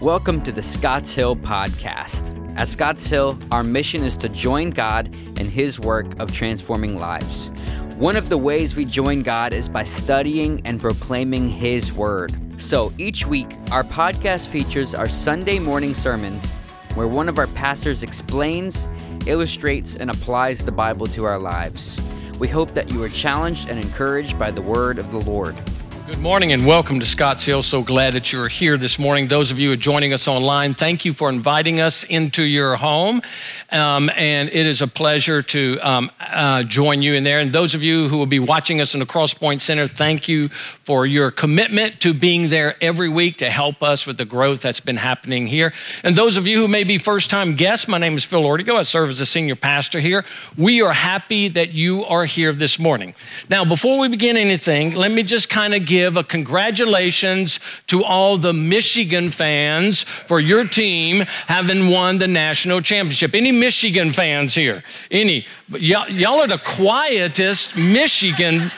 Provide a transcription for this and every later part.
Welcome to the Scotts Hill Podcast. At Scotts Hill, our mission is to join God in His work of transforming lives. One of the ways we join God is by studying and proclaiming His Word. So each week, our podcast features our Sunday morning sermons where one of our pastors explains, illustrates, and applies the Bible to our lives. We hope that you are challenged and encouraged by the Word of the Lord. Good morning and welcome to Scotts Hill. So glad that you're here this morning. Those of you who are joining us online, thank you for inviting us into your home. Um, and it is a pleasure to um, uh, join you in there. And those of you who will be watching us in the Crosspoint Center, thank you for your commitment to being there every week to help us with the growth that's been happening here. And those of you who may be first time guests, my name is Phil Ortego. I serve as a senior pastor here. We are happy that you are here this morning. Now, before we begin anything, let me just kind of give a congratulations to all the Michigan fans for your team having won the national championship. Any Michigan fans here? Any? Y'all, y'all are the quietest Michigan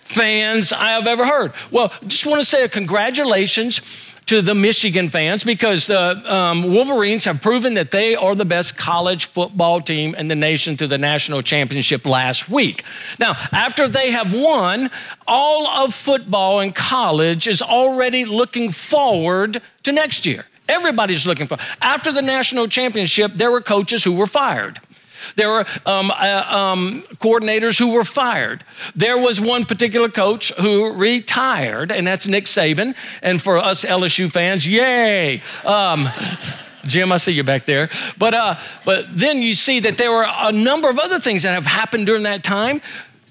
fans I have ever heard. Well, just want to say a congratulations to the Michigan fans because the um, Wolverines have proven that they are the best college football team in the nation to the national championship last week. Now, after they have won, all of football in college is already looking forward to next year. Everybody's looking for. After the national championship, there were coaches who were fired. There were um, uh, um, coordinators who were fired. There was one particular coach who retired, and that's Nick Saban. And for us LSU fans, yay! Um, Jim, I see you back there. But, uh, but then you see that there were a number of other things that have happened during that time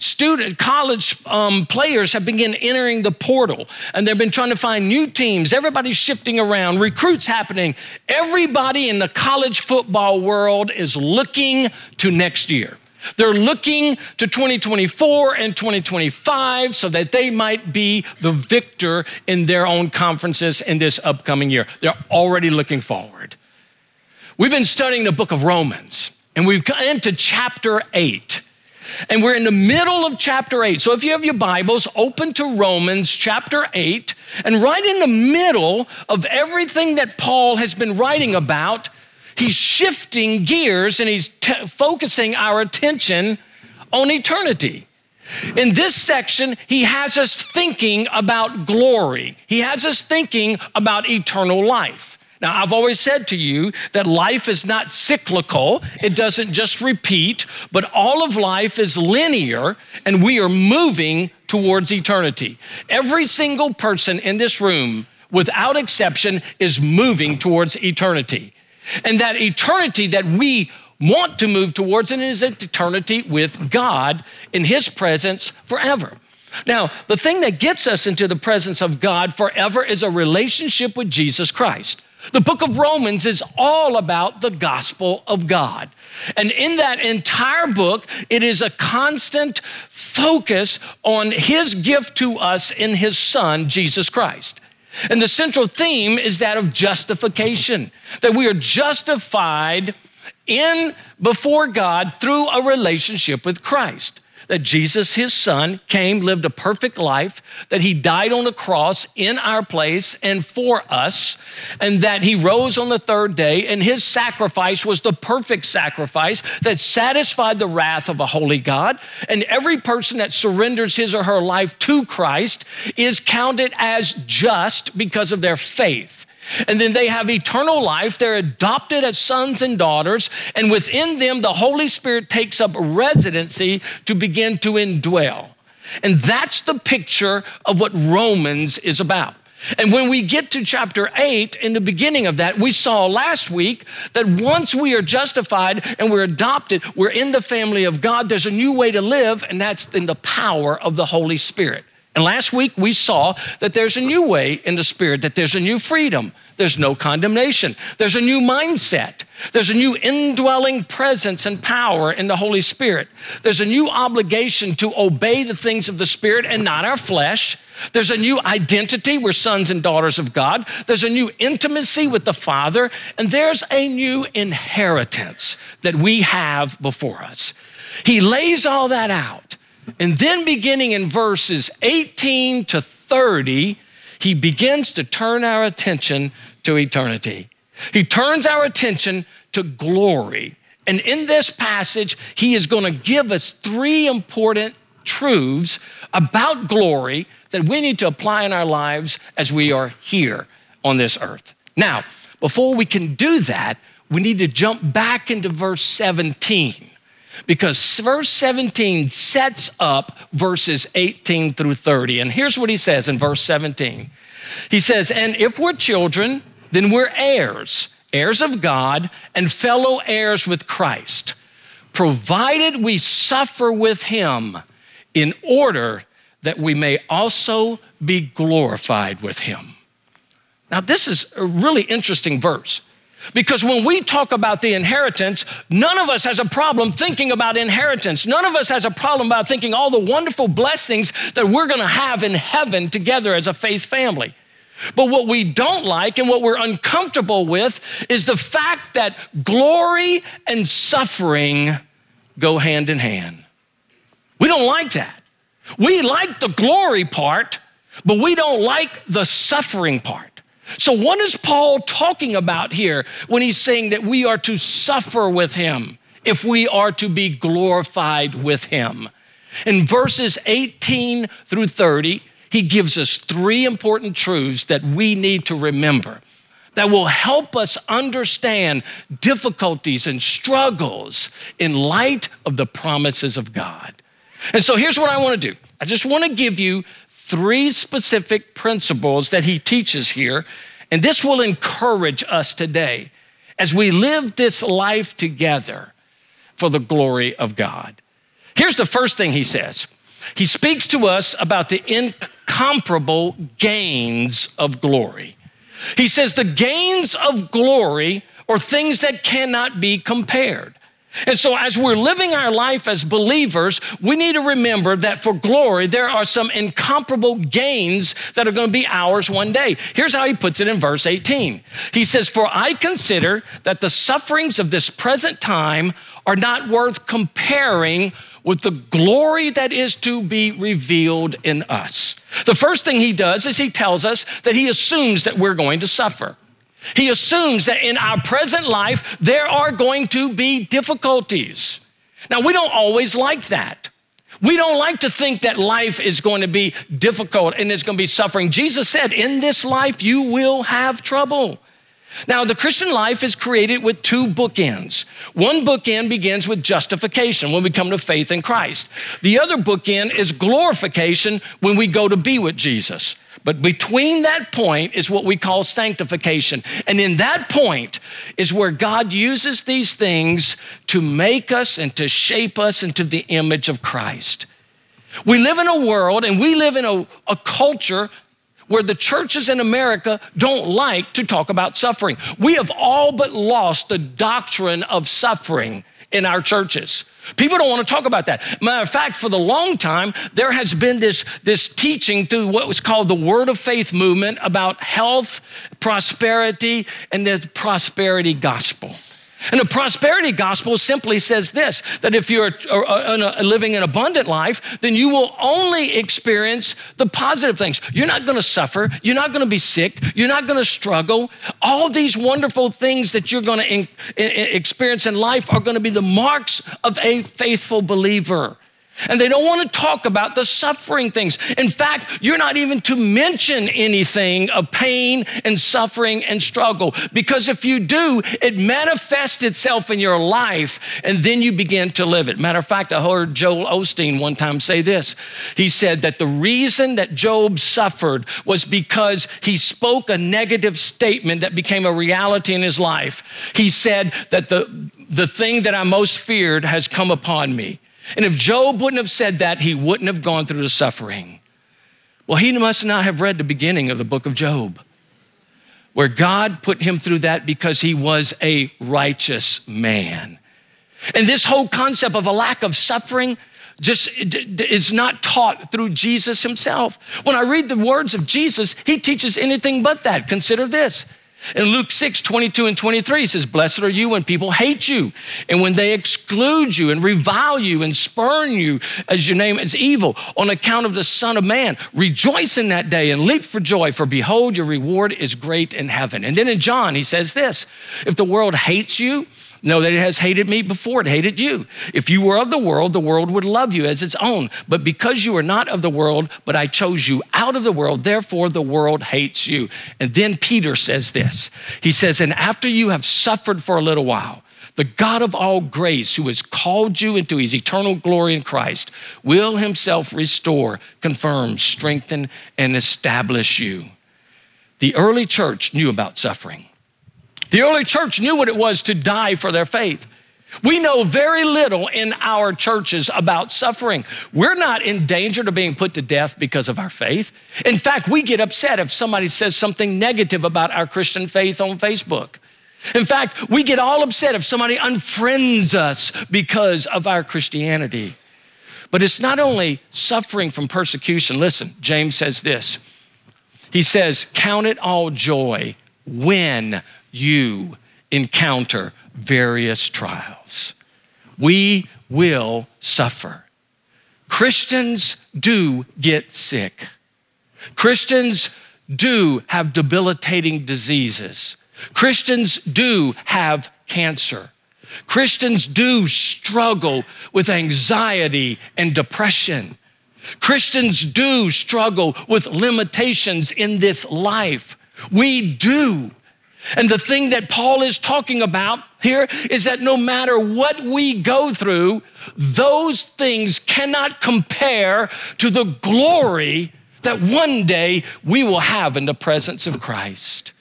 student college um, players have begun entering the portal and they've been trying to find new teams everybody's shifting around recruits happening everybody in the college football world is looking to next year they're looking to 2024 and 2025 so that they might be the victor in their own conferences in this upcoming year. They're already looking forward. We've been studying the book of Romans, and we've come into chapter 8. And we're in the middle of chapter 8. So if you have your Bibles, open to Romans chapter 8. And right in the middle of everything that Paul has been writing about, he's shifting gears and he's t- focusing our attention on eternity. In this section, he has us thinking about glory. He has us thinking about eternal life. Now, I've always said to you that life is not cyclical, it doesn't just repeat, but all of life is linear, and we are moving towards eternity. Every single person in this room, without exception, is moving towards eternity. And that eternity that we want to move towards and is eternity with God in His presence forever. Now, the thing that gets us into the presence of God forever is a relationship with Jesus Christ. The book of Romans is all about the gospel of God. And in that entire book, it is a constant focus on his gift to us in his son, Jesus Christ. And the central theme is that of justification, that we are justified in before God through a relationship with Christ that Jesus, his son, came, lived a perfect life, that he died on a cross in our place and for us, and that he rose on the third day, and his sacrifice was the perfect sacrifice that satisfied the wrath of a holy God. And every person that surrenders his or her life to Christ is counted as just because of their faith. And then they have eternal life. They're adopted as sons and daughters. And within them, the Holy Spirit takes up residency to begin to indwell. And that's the picture of what Romans is about. And when we get to chapter 8, in the beginning of that, we saw last week that once we are justified and we're adopted, we're in the family of God, there's a new way to live, and that's in the power of the Holy Spirit. And last week we saw that there's a new way in the Spirit, that there's a new freedom, there's no condemnation, there's a new mindset, there's a new indwelling presence and power in the Holy Spirit, there's a new obligation to obey the things of the Spirit and not our flesh. There's a new identity, we're sons and daughters of God. There's a new intimacy with the Father, and there's a new inheritance that we have before us. He lays all that out and then, beginning in verses 18 to 30, he begins to turn our attention to eternity. He turns our attention to glory. And in this passage, he is going to give us three important truths about glory that we need to apply in our lives as we are here on this earth. Now, before we can do that, we need to jump back into verse 17 because verse 17 sets up verses 18 through 30. And here's what he says in verse 17 He says, And if we're children, then we're heirs, heirs of God, and fellow heirs with Christ, provided we suffer with him in order that we may also be glorified with him. Now, this is a really interesting verse because when we talk about the inheritance, none of us has a problem thinking about inheritance. None of us has a problem about thinking all the wonderful blessings that we're going to have in heaven together as a faith family. But what we don't like and what we're uncomfortable with is the fact that glory and suffering go hand in hand. We don't like that. We like the glory part, but we don't like the suffering part. So, what is Paul talking about here when he's saying that we are to suffer with him if we are to be glorified with him? In verses 18 through 30, he gives us three important truths that we need to remember that will help us understand difficulties and struggles in light of the promises of God. And so here's what I want to do I just want to give you three specific principles that he teaches here. And this will encourage us today as we live this life together for the glory of God. Here's the first thing he says He speaks to us about the incomparable gains of glory. He says the gains of glory are things that cannot be compared. And so, as we're living our life as believers, we need to remember that for glory, there are some incomparable gains that are going to be ours one day. Here's how he puts it in verse 18 He says, For I consider that the sufferings of this present time are not worth comparing with the glory that is to be revealed in us. The first thing he does is he tells us that he assumes that we're going to suffer. He assumes that in our present life, there are going to be difficulties. Now, we don't always like that. We don't like to think that life is going to be difficult and there's going to be suffering. Jesus said, In this life, you will have trouble. Now, the Christian life is created with two bookends. One bookend begins with justification when we come to faith in Christ. The other bookend is glorification when we go to be with Jesus. But between that point is what we call sanctification. And in that point is where God uses these things to make us and to shape us into the image of Christ. We live in a world and we live in a, a culture where the churches in America don't like to talk about suffering. We have all but lost the doctrine of suffering in our churches. People don't want to talk about that. Matter of fact, for the long time, there has been this, this teaching through what was called the Word of Faith movement about health, prosperity, and the prosperity gospel. And the prosperity gospel simply says this that if you're living an abundant life, then you will only experience the positive things. You're not going to suffer. You're not going to be sick. You're not going to struggle. All these wonderful things that you're going to experience in life are going to be the marks of a faithful believer. And they don't want to talk about the suffering things. In fact, you're not even to mention anything of pain and suffering and struggle, because if you do, it manifests itself in your life and then you begin to live it. Matter of fact, I heard Joel Osteen one time say this. He said that the reason that Job suffered was because he spoke a negative statement that became a reality in his life. He said that the, the thing that I most feared has come upon me. And if Job wouldn't have said that, he wouldn't have gone through the suffering. Well, he must not have read the beginning of the book of Job, where God put him through that because he was a righteous man. And this whole concept of a lack of suffering just is not taught through Jesus himself. When I read the words of Jesus, he teaches anything but that. Consider this. In Luke 6, 22 and 23, he says, Blessed are you when people hate you and when they exclude you and revile you and spurn you as your name is evil on account of the Son of Man. Rejoice in that day and leap for joy, for behold, your reward is great in heaven. And then in John, he says this If the world hates you, Know that it has hated me before it hated you. If you were of the world, the world would love you as its own. But because you are not of the world, but I chose you out of the world, therefore the world hates you. And then Peter says this He says, And after you have suffered for a little while, the God of all grace, who has called you into his eternal glory in Christ, will himself restore, confirm, strengthen, and establish you. The early church knew about suffering. The early church knew what it was to die for their faith. We know very little in our churches about suffering. We're not in danger of being put to death because of our faith. In fact, we get upset if somebody says something negative about our Christian faith on Facebook. In fact, we get all upset if somebody unfriends us because of our Christianity. But it's not only suffering from persecution. Listen, James says this. He says, Count it all joy when you encounter various trials. We will suffer. Christians do get sick. Christians do have debilitating diseases. Christians do have cancer. Christians do struggle with anxiety and depression. Christians do struggle with limitations in this life. We do. And the thing that Paul is talking about here is that no matter what we go through, those things cannot compare to the glory that one day we will have in the presence of Christ.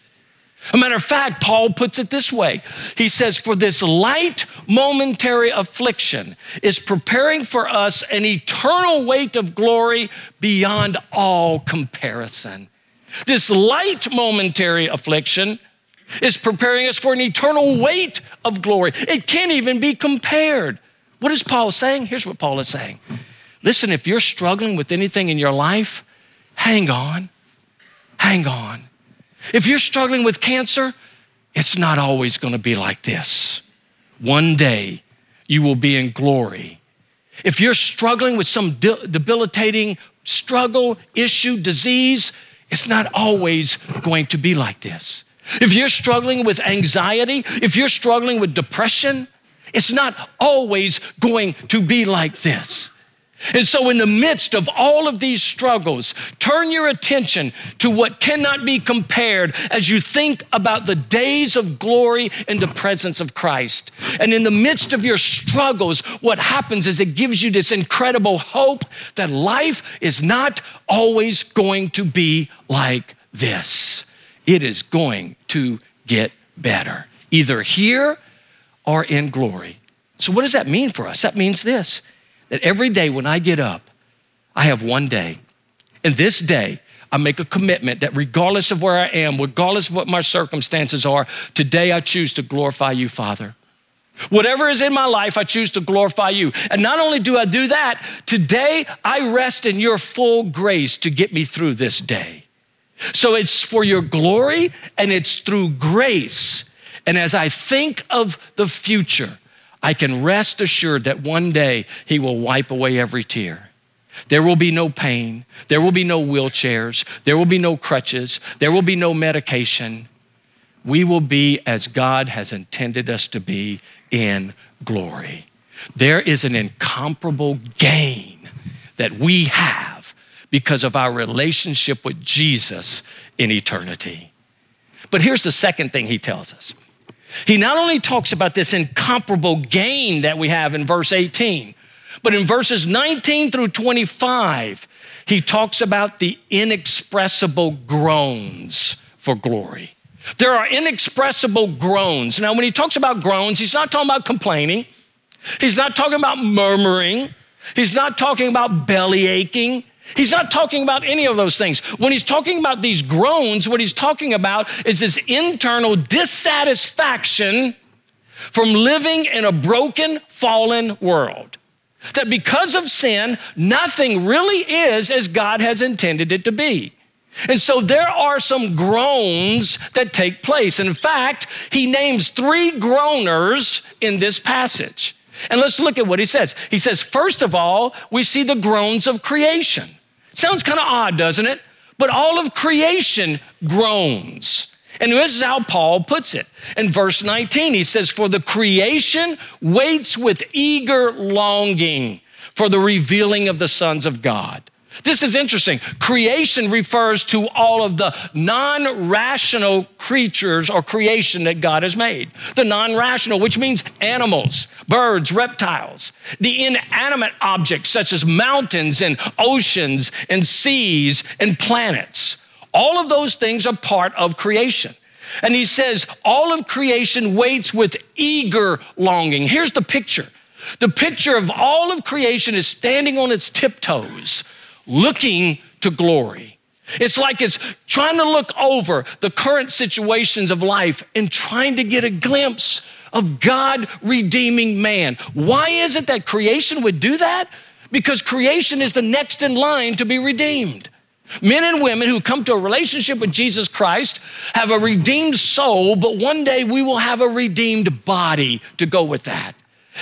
A matter of fact, Paul puts it this way He says, For this light momentary affliction is preparing for us an eternal weight of glory beyond all comparison. This light momentary affliction is preparing us for an eternal weight of glory. It can't even be compared. What is Paul saying? Here's what Paul is saying. Listen, if you're struggling with anything in your life, hang on. Hang on. If you're struggling with cancer, it's not always going to be like this. One day you will be in glory. If you're struggling with some debilitating struggle, issue, disease, it's not always going to be like this. If you're struggling with anxiety, if you're struggling with depression, it's not always going to be like this. And so, in the midst of all of these struggles, turn your attention to what cannot be compared as you think about the days of glory in the presence of Christ. And in the midst of your struggles, what happens is it gives you this incredible hope that life is not always going to be like this it is going to get better, either here or in glory. So, what does that mean for us? That means this that every day when I get up, I have one day. And this day, I make a commitment that regardless of where I am, regardless of what my circumstances are, today I choose to glorify you, Father. Whatever is in my life, I choose to glorify you. And not only do I do that, today I rest in your full grace to get me through this day. So it's for your glory and it's through grace. And as I think of the future, I can rest assured that one day He will wipe away every tear. There will be no pain. There will be no wheelchairs. There will be no crutches. There will be no medication. We will be as God has intended us to be in glory. There is an incomparable gain that we have because of our relationship with Jesus in eternity. But here's the second thing he tells us. He not only talks about this incomparable gain that we have in verse 18, but in verses 19 through 25, he talks about the inexpressible groans for glory. There are inexpressible groans. Now, when he talks about groans, he's not talking about complaining, he's not talking about murmuring, he's not talking about belly aching, He's not talking about any of those things. When he's talking about these groans, what he's talking about is this internal dissatisfaction from living in a broken, fallen world. That because of sin, nothing really is as God has intended it to be. And so there are some groans that take place. In fact, he names three groaners in this passage. And let's look at what he says. He says, first of all, we see the groans of creation. Sounds kind of odd, doesn't it? But all of creation groans. And this is how Paul puts it. In verse 19, he says, For the creation waits with eager longing for the revealing of the sons of God. This is interesting. Creation refers to all of the non rational creatures or creation that God has made. The non rational, which means animals, birds, reptiles, the inanimate objects such as mountains and oceans and seas and planets. All of those things are part of creation. And he says, all of creation waits with eager longing. Here's the picture the picture of all of creation is standing on its tiptoes looking to glory. It's like it's trying to look over the current situations of life and trying to get a glimpse of God redeeming man. Why is it that creation would do that? Because creation is the next in line to be redeemed. Men and women who come to a relationship with Jesus Christ have a redeemed soul, but one day we will have a redeemed body to go with that.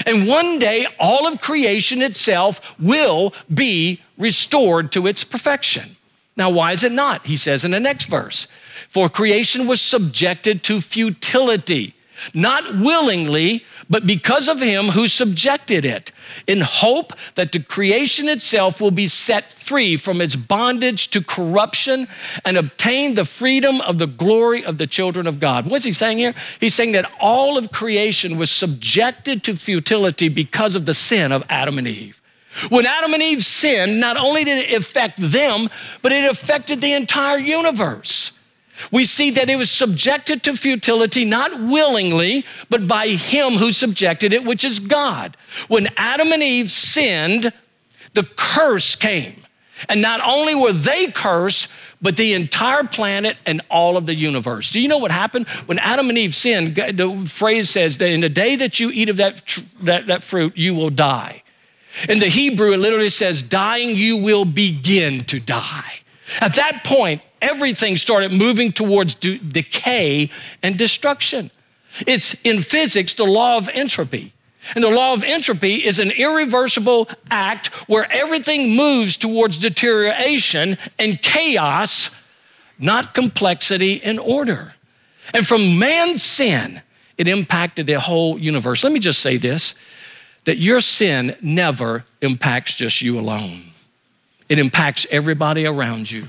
And one day, all of creation itself will be restored to its perfection. Now, why is it not? He says in the next verse For creation was subjected to futility not willingly, but because of him who subjected it, in hope that the creation itself will be set free from its bondage to corruption and obtain the freedom of the glory of the children of God. What's he saying here? He's saying that all of creation was subjected to futility because of the sin of Adam and Eve. When Adam and Eve sinned, not only did it affect them, but it affected the entire universe. We see that it was subjected to futility, not willingly, but by him who subjected it, which is God. When Adam and Eve sinned, the curse came. And not only were they cursed, but the entire planet and all of the universe. Do you know what happened? When Adam and Eve sinned, the phrase says that in the day that you eat of that, that, that fruit, you will die. In the Hebrew, it literally says, dying, you will begin to die. At that point, everything started moving towards de- decay and destruction. It's in physics the law of entropy. And the law of entropy is an irreversible act where everything moves towards deterioration and chaos, not complexity and order. And from man's sin, it impacted the whole universe. Let me just say this that your sin never impacts just you alone, it impacts everybody around you.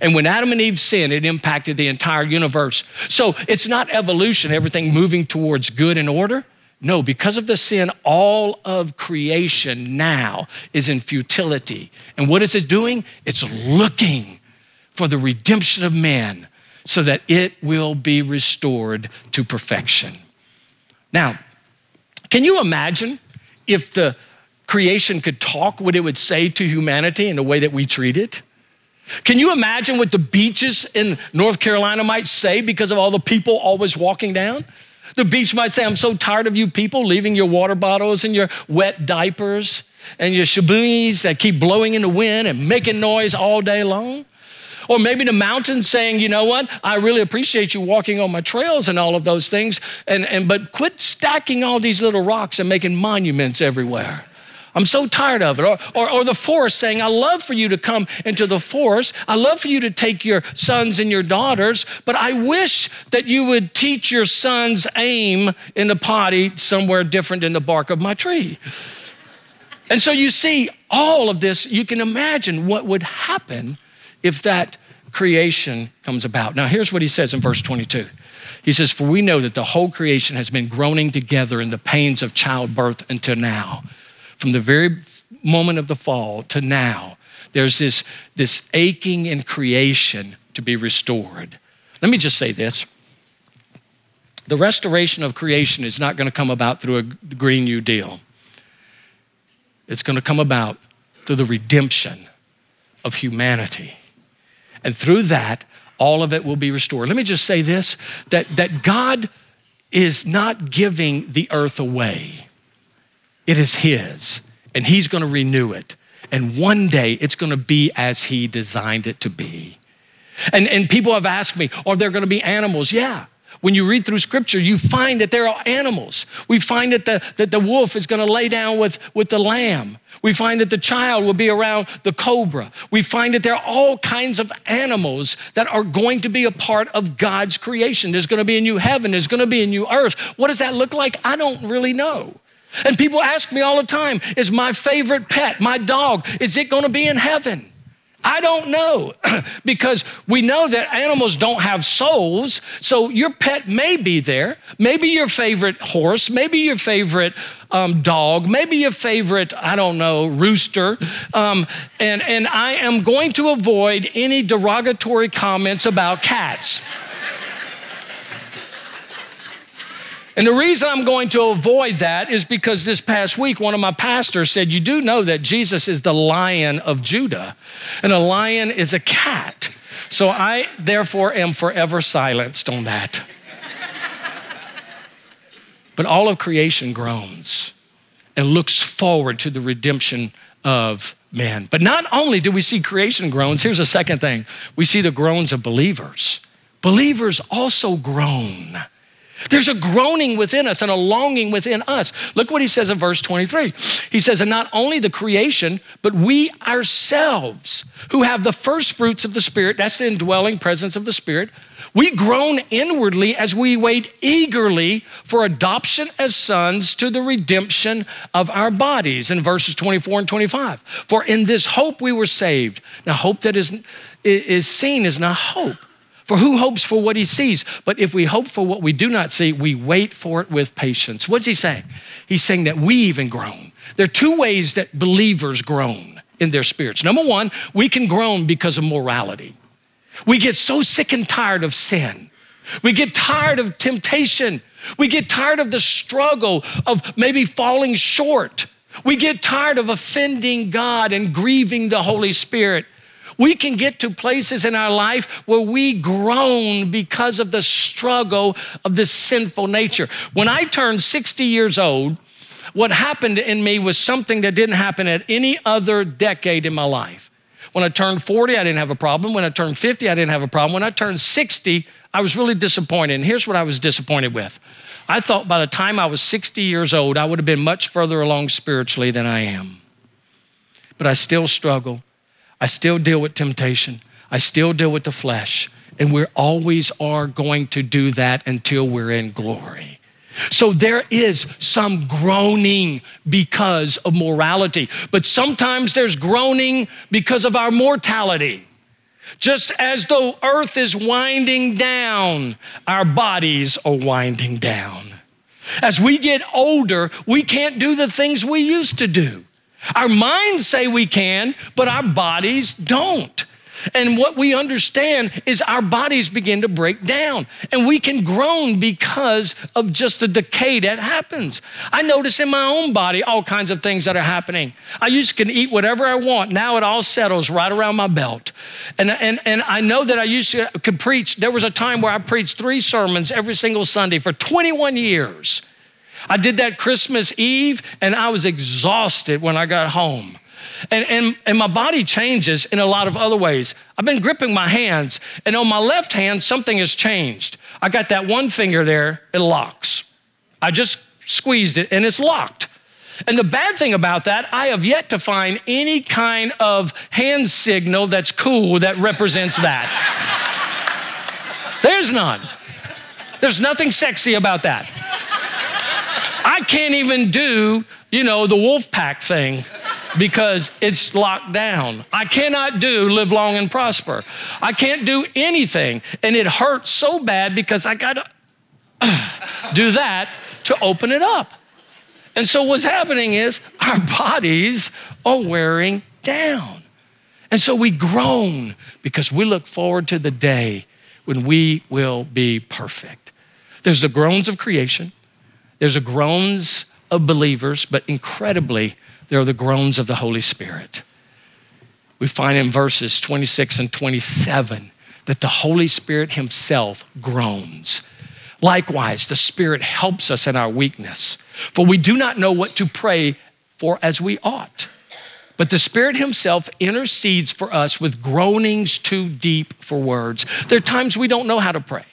And when Adam and Eve sinned, it impacted the entire universe. So it's not evolution, everything moving towards good and order. No, because of the sin, all of creation now is in futility. And what is it doing? It's looking for the redemption of man so that it will be restored to perfection. Now, can you imagine if the creation could talk, what it would say to humanity in the way that we treat it? Can you imagine what the beaches in North Carolina might say because of all the people always walking down? The beach might say, I'm so tired of you people leaving your water bottles and your wet diapers and your shaboos that keep blowing in the wind and making noise all day long. Or maybe the mountains saying, you know what, I really appreciate you walking on my trails and all of those things, and, and but quit stacking all these little rocks and making monuments everywhere. I'm so tired of it. Or, or, or, the forest saying, I love for you to come into the forest. I love for you to take your sons and your daughters, but I wish that you would teach your sons aim in the potty somewhere different in the bark of my tree. And so you see all of this, you can imagine what would happen if that creation comes about. Now, here's what he says in verse 22. He says, For we know that the whole creation has been groaning together in the pains of childbirth until now from the very moment of the fall to now, there's this, this aching in creation to be restored. Let me just say this the restoration of creation is not going to come about through a Green New Deal, it's going to come about through the redemption of humanity. And through that, all of it will be restored. Let me just say this that, that God is not giving the earth away. It is His, and He's going to renew it. And one day it's going to be as He designed it to be. And, and people have asked me, are there going to be animals? Yeah. When you read through scripture, you find that there are animals. We find that the, that the wolf is going to lay down with, with the lamb. We find that the child will be around the cobra. We find that there are all kinds of animals that are going to be a part of God's creation. There's going to be a new heaven, there's going to be a new earth. What does that look like? I don't really know. And people ask me all the time, is my favorite pet, my dog, is it going to be in heaven? I don't know because we know that animals don't have souls. So your pet may be there. Maybe your favorite horse, maybe your favorite um, dog, maybe your favorite, I don't know, rooster. Um, and, and I am going to avoid any derogatory comments about cats. And the reason I'm going to avoid that is because this past week, one of my pastors said, You do know that Jesus is the lion of Judah, and a lion is a cat. So I, therefore, am forever silenced on that. but all of creation groans and looks forward to the redemption of man. But not only do we see creation groans, here's a second thing we see the groans of believers. Believers also groan. There's a groaning within us and a longing within us. Look what he says in verse 23. He says, And not only the creation, but we ourselves who have the first fruits of the Spirit, that's the indwelling presence of the Spirit, we groan inwardly as we wait eagerly for adoption as sons to the redemption of our bodies in verses 24 and 25. For in this hope we were saved. Now, hope that is, is seen is not hope. For who hopes for what he sees? But if we hope for what we do not see, we wait for it with patience. What's he saying? He's saying that we even groan. There are two ways that believers groan in their spirits. Number one, we can groan because of morality. We get so sick and tired of sin. We get tired of temptation. We get tired of the struggle of maybe falling short. We get tired of offending God and grieving the Holy Spirit. We can get to places in our life where we groan because of the struggle of this sinful nature. When I turned 60 years old, what happened in me was something that didn't happen at any other decade in my life. When I turned 40, I didn't have a problem. When I turned 50, I didn't have a problem. When I turned 60, I was really disappointed. And here's what I was disappointed with I thought by the time I was 60 years old, I would have been much further along spiritually than I am. But I still struggle. I still deal with temptation. I still deal with the flesh. And we always are going to do that until we're in glory. So there is some groaning because of morality, but sometimes there's groaning because of our mortality. Just as the earth is winding down, our bodies are winding down. As we get older, we can't do the things we used to do. Our minds say we can, but our bodies don't. And what we understand is our bodies begin to break down and we can groan because of just the decay that happens. I notice in my own body all kinds of things that are happening. I used to eat whatever I want. Now it all settles right around my belt. And, and, and I know that I used to could preach. There was a time where I preached three sermons every single Sunday for 21 years. I did that Christmas Eve and I was exhausted when I got home. And, and, and my body changes in a lot of other ways. I've been gripping my hands, and on my left hand, something has changed. I got that one finger there, it locks. I just squeezed it and it's locked. And the bad thing about that, I have yet to find any kind of hand signal that's cool that represents that. There's none. There's nothing sexy about that. I can't even do, you know, the wolf pack thing because it's locked down. I cannot do live long and prosper. I can't do anything. And it hurts so bad because I got to do that to open it up. And so what's happening is our bodies are wearing down. And so we groan because we look forward to the day when we will be perfect. There's the groans of creation, there's a groans of believers, but incredibly, there are the groans of the Holy Spirit. We find in verses 26 and 27 that the Holy Spirit Himself groans. Likewise, the Spirit helps us in our weakness, for we do not know what to pray for as we ought. But the Spirit Himself intercedes for us with groanings too deep for words. There are times we don't know how to pray.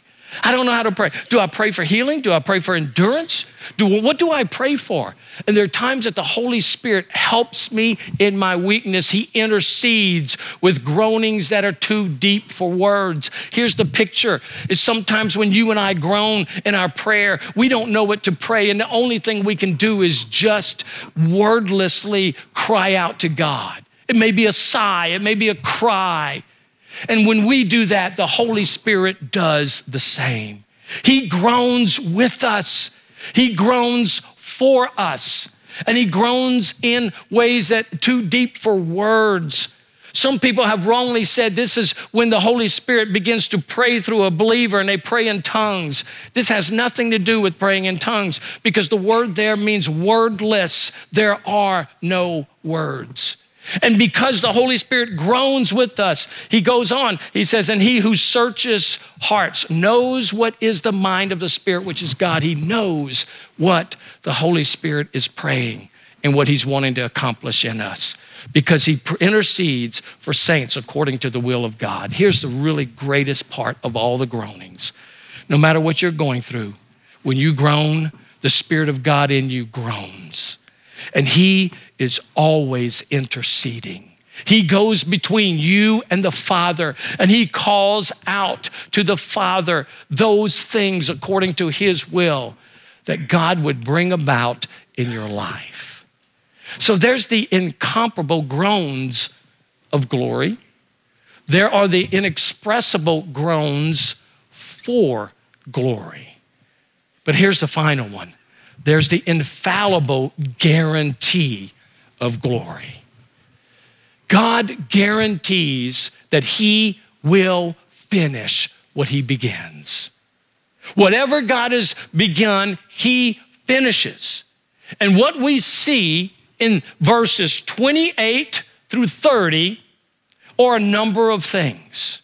I don't know how to pray. Do I pray for healing? Do I pray for endurance? Do, what do I pray for? And there are times that the Holy Spirit helps me in my weakness. He intercedes with groanings that are too deep for words. Here's the picture is sometimes when you and I groan in our prayer, we don't know what to pray. And the only thing we can do is just wordlessly cry out to God. It may be a sigh, it may be a cry. And when we do that, the Holy Spirit does the same. He groans with us, He groans for us, and He groans in ways that too deep for words. Some people have wrongly said this is when the Holy Spirit begins to pray through a believer and they pray in tongues. This has nothing to do with praying in tongues because the word there means wordless. There are no words. And because the Holy Spirit groans with us, he goes on, he says, and he who searches hearts knows what is the mind of the Spirit, which is God. He knows what the Holy Spirit is praying and what he's wanting to accomplish in us because he intercedes for saints according to the will of God. Here's the really greatest part of all the groanings. No matter what you're going through, when you groan, the Spirit of God in you groans. And he is always interceding. He goes between you and the Father, and He calls out to the Father those things according to His will that God would bring about in your life. So there's the incomparable groans of glory, there are the inexpressible groans for glory. But here's the final one there's the infallible guarantee of glory. God guarantees that He will finish what He begins. Whatever God has begun, He finishes. And what we see in verses 28 through 30 are a number of things.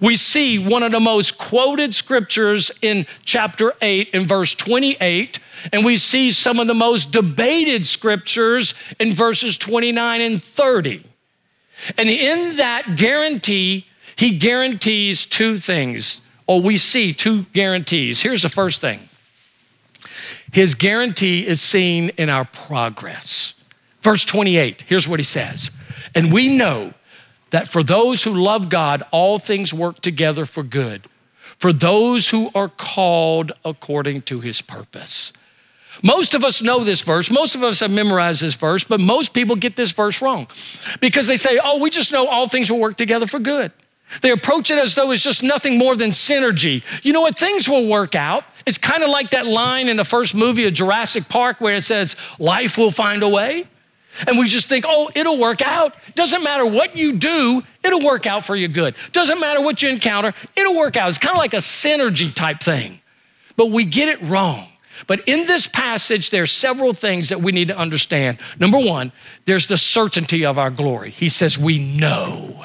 We see one of the most quoted scriptures in chapter 8 in verse 28 and we see some of the most debated scriptures in verses 29 and 30. And in that guarantee, he guarantees two things, or we see two guarantees. Here's the first thing his guarantee is seen in our progress. Verse 28, here's what he says And we know that for those who love God, all things work together for good, for those who are called according to his purpose. Most of us know this verse. Most of us have memorized this verse, but most people get this verse wrong because they say, oh, we just know all things will work together for good. They approach it as though it's just nothing more than synergy. You know what? Things will work out. It's kind of like that line in the first movie of Jurassic Park where it says, life will find a way. And we just think, oh, it'll work out. Doesn't matter what you do, it'll work out for your good. Doesn't matter what you encounter, it'll work out. It's kind of like a synergy type thing. But we get it wrong. But in this passage, there are several things that we need to understand. Number one, there's the certainty of our glory. He says, We know.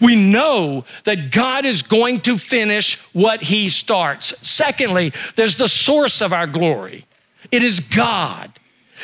We know that God is going to finish what He starts. Secondly, there's the source of our glory. It is God.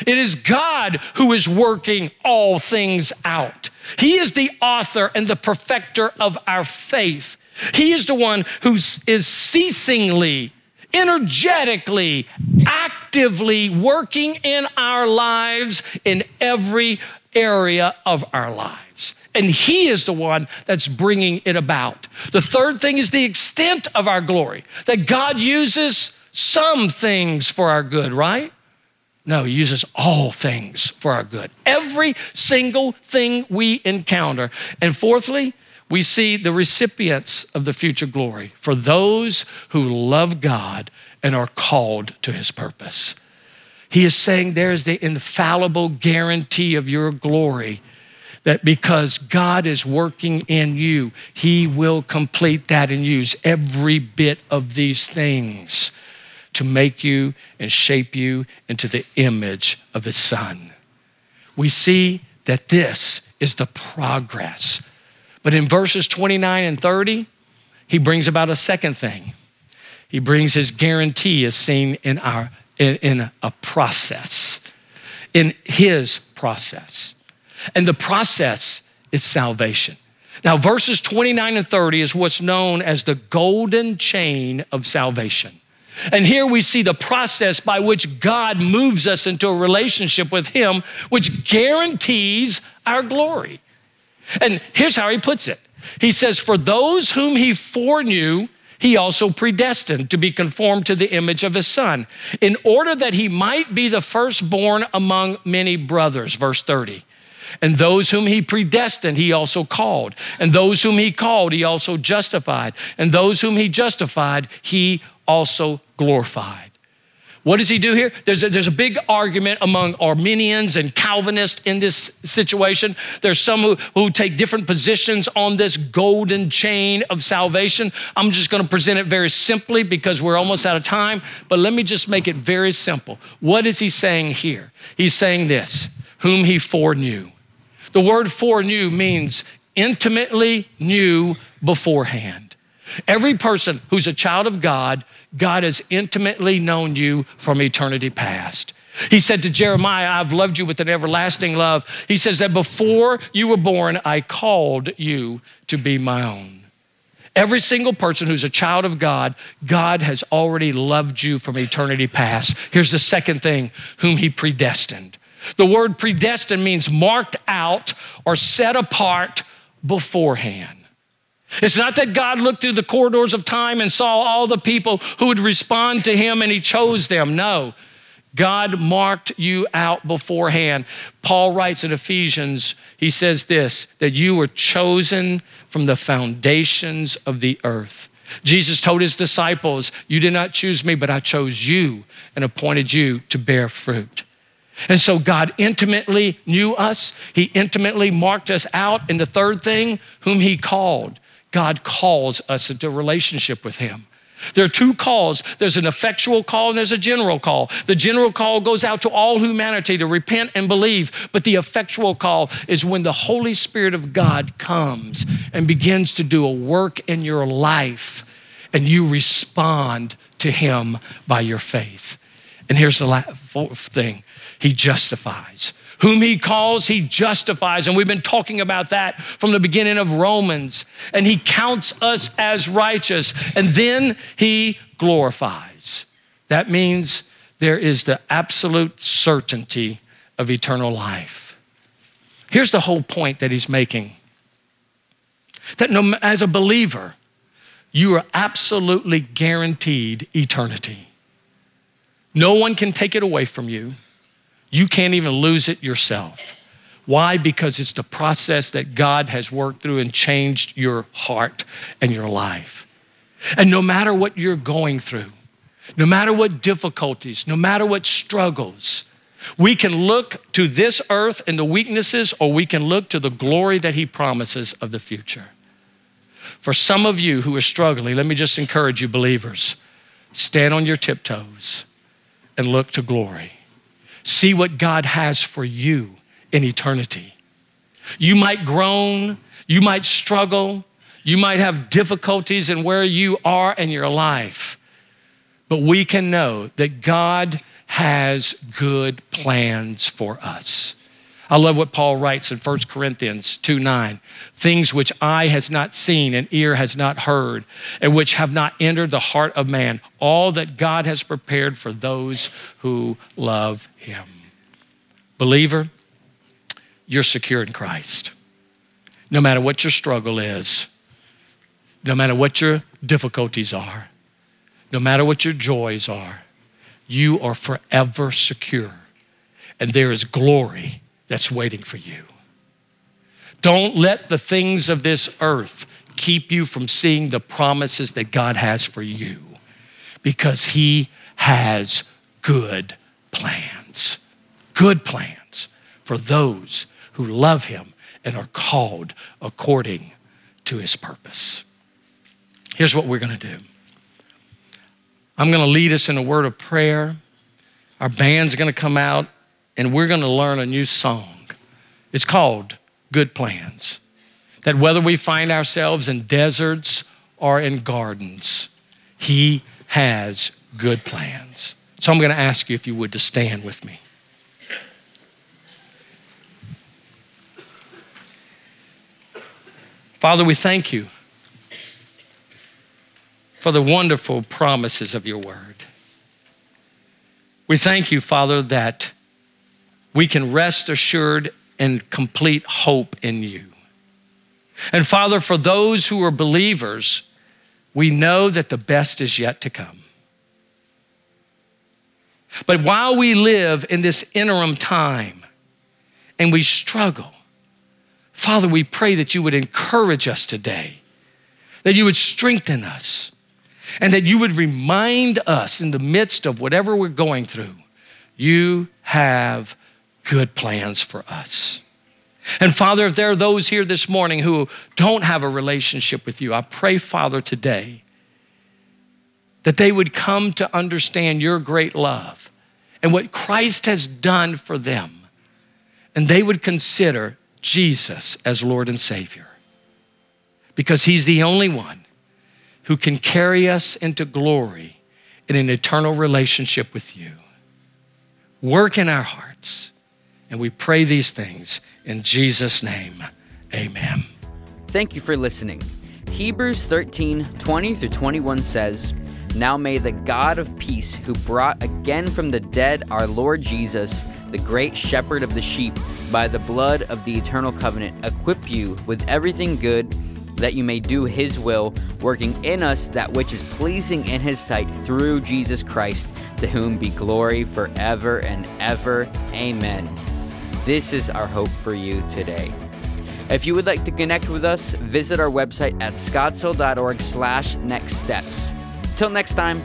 It is God who is working all things out. He is the author and the perfecter of our faith. He is the one who is ceasingly energetically, actively working in our lives in every area of our lives. And He is the one that's bringing it about. The third thing is the extent of our glory, that God uses some things for our good, right? No, He uses all things for our good. Every single thing we encounter. And fourthly, we see the recipients of the future glory for those who love God and are called to his purpose. He is saying there is the infallible guarantee of your glory that because God is working in you, he will complete that and use every bit of these things to make you and shape you into the image of his son. We see that this is the progress but in verses 29 and 30, he brings about a second thing. He brings his guarantee as seen in our in, in a process, in his process. And the process is salvation. Now, verses 29 and 30 is what's known as the golden chain of salvation. And here we see the process by which God moves us into a relationship with Him, which guarantees our glory. And here's how He puts it He says, For those whom He foreknew, he also predestined to be conformed to the image of his son, in order that he might be the firstborn among many brothers. Verse 30. And those whom he predestined, he also called. And those whom he called, he also justified. And those whom he justified, he also glorified. What does he do here? There's a, there's a big argument among Arminians and Calvinists in this situation. There's some who, who take different positions on this golden chain of salvation. I'm just going to present it very simply because we're almost out of time, but let me just make it very simple. What is he saying here? He's saying this whom he foreknew. The word foreknew means intimately knew beforehand. Every person who's a child of God, God has intimately known you from eternity past. He said to Jeremiah, I've loved you with an everlasting love. He says that before you were born, I called you to be my own. Every single person who's a child of God, God has already loved you from eternity past. Here's the second thing whom He predestined. The word predestined means marked out or set apart beforehand. It's not that God looked through the corridors of time and saw all the people who would respond to him and he chose them. No. God marked you out beforehand. Paul writes in Ephesians, he says this that you were chosen from the foundations of the earth. Jesus told his disciples, You did not choose me, but I chose you and appointed you to bear fruit. And so God intimately knew us. He intimately marked us out. And the third thing, whom He called. God calls us into relationship with Him. There are two calls there's an effectual call and there's a general call. The general call goes out to all humanity to repent and believe, but the effectual call is when the Holy Spirit of God comes and begins to do a work in your life and you respond to Him by your faith. And here's the fourth thing He justifies. Whom he calls, he justifies. And we've been talking about that from the beginning of Romans. And he counts us as righteous. And then he glorifies. That means there is the absolute certainty of eternal life. Here's the whole point that he's making that no, as a believer, you are absolutely guaranteed eternity. No one can take it away from you. You can't even lose it yourself. Why? Because it's the process that God has worked through and changed your heart and your life. And no matter what you're going through, no matter what difficulties, no matter what struggles, we can look to this earth and the weaknesses, or we can look to the glory that He promises of the future. For some of you who are struggling, let me just encourage you, believers stand on your tiptoes and look to glory. See what God has for you in eternity. You might groan, you might struggle, you might have difficulties in where you are in your life, but we can know that God has good plans for us. I love what Paul writes in 1 Corinthians 2 9. Things which eye has not seen and ear has not heard, and which have not entered the heart of man, all that God has prepared for those who love him. Believer, you're secure in Christ. No matter what your struggle is, no matter what your difficulties are, no matter what your joys are, you are forever secure. And there is glory that's waiting for you. Don't let the things of this earth keep you from seeing the promises that God has for you because He has good plans. Good plans for those who love Him and are called according to His purpose. Here's what we're going to do I'm going to lead us in a word of prayer. Our band's going to come out and we're going to learn a new song. It's called Good Plans. That whether we find ourselves in deserts or in gardens, He has good plans. So I'm going to ask you, if you would, to stand with me. Father, we thank you for the wonderful promises of your word. We thank you, Father, that we can rest assured and complete hope in you. And Father, for those who are believers, we know that the best is yet to come. But while we live in this interim time and we struggle, Father, we pray that you would encourage us today, that you would strengthen us, and that you would remind us in the midst of whatever we're going through, you have good plans for us. And Father, if there are those here this morning who don't have a relationship with you, I pray, Father, today that they would come to understand your great love and what Christ has done for them. And they would consider Jesus as Lord and Savior because He's the only one who can carry us into glory in an eternal relationship with you. Work in our hearts. And we pray these things in Jesus' name. Amen. Thank you for listening. Hebrews 13 20 through 21 says, Now may the God of peace, who brought again from the dead our Lord Jesus, the great shepherd of the sheep, by the blood of the eternal covenant, equip you with everything good that you may do his will, working in us that which is pleasing in his sight through Jesus Christ, to whom be glory forever and ever. Amen. This is our hope for you today. If you would like to connect with us, visit our website at scottshill.org slash next steps. Till next time.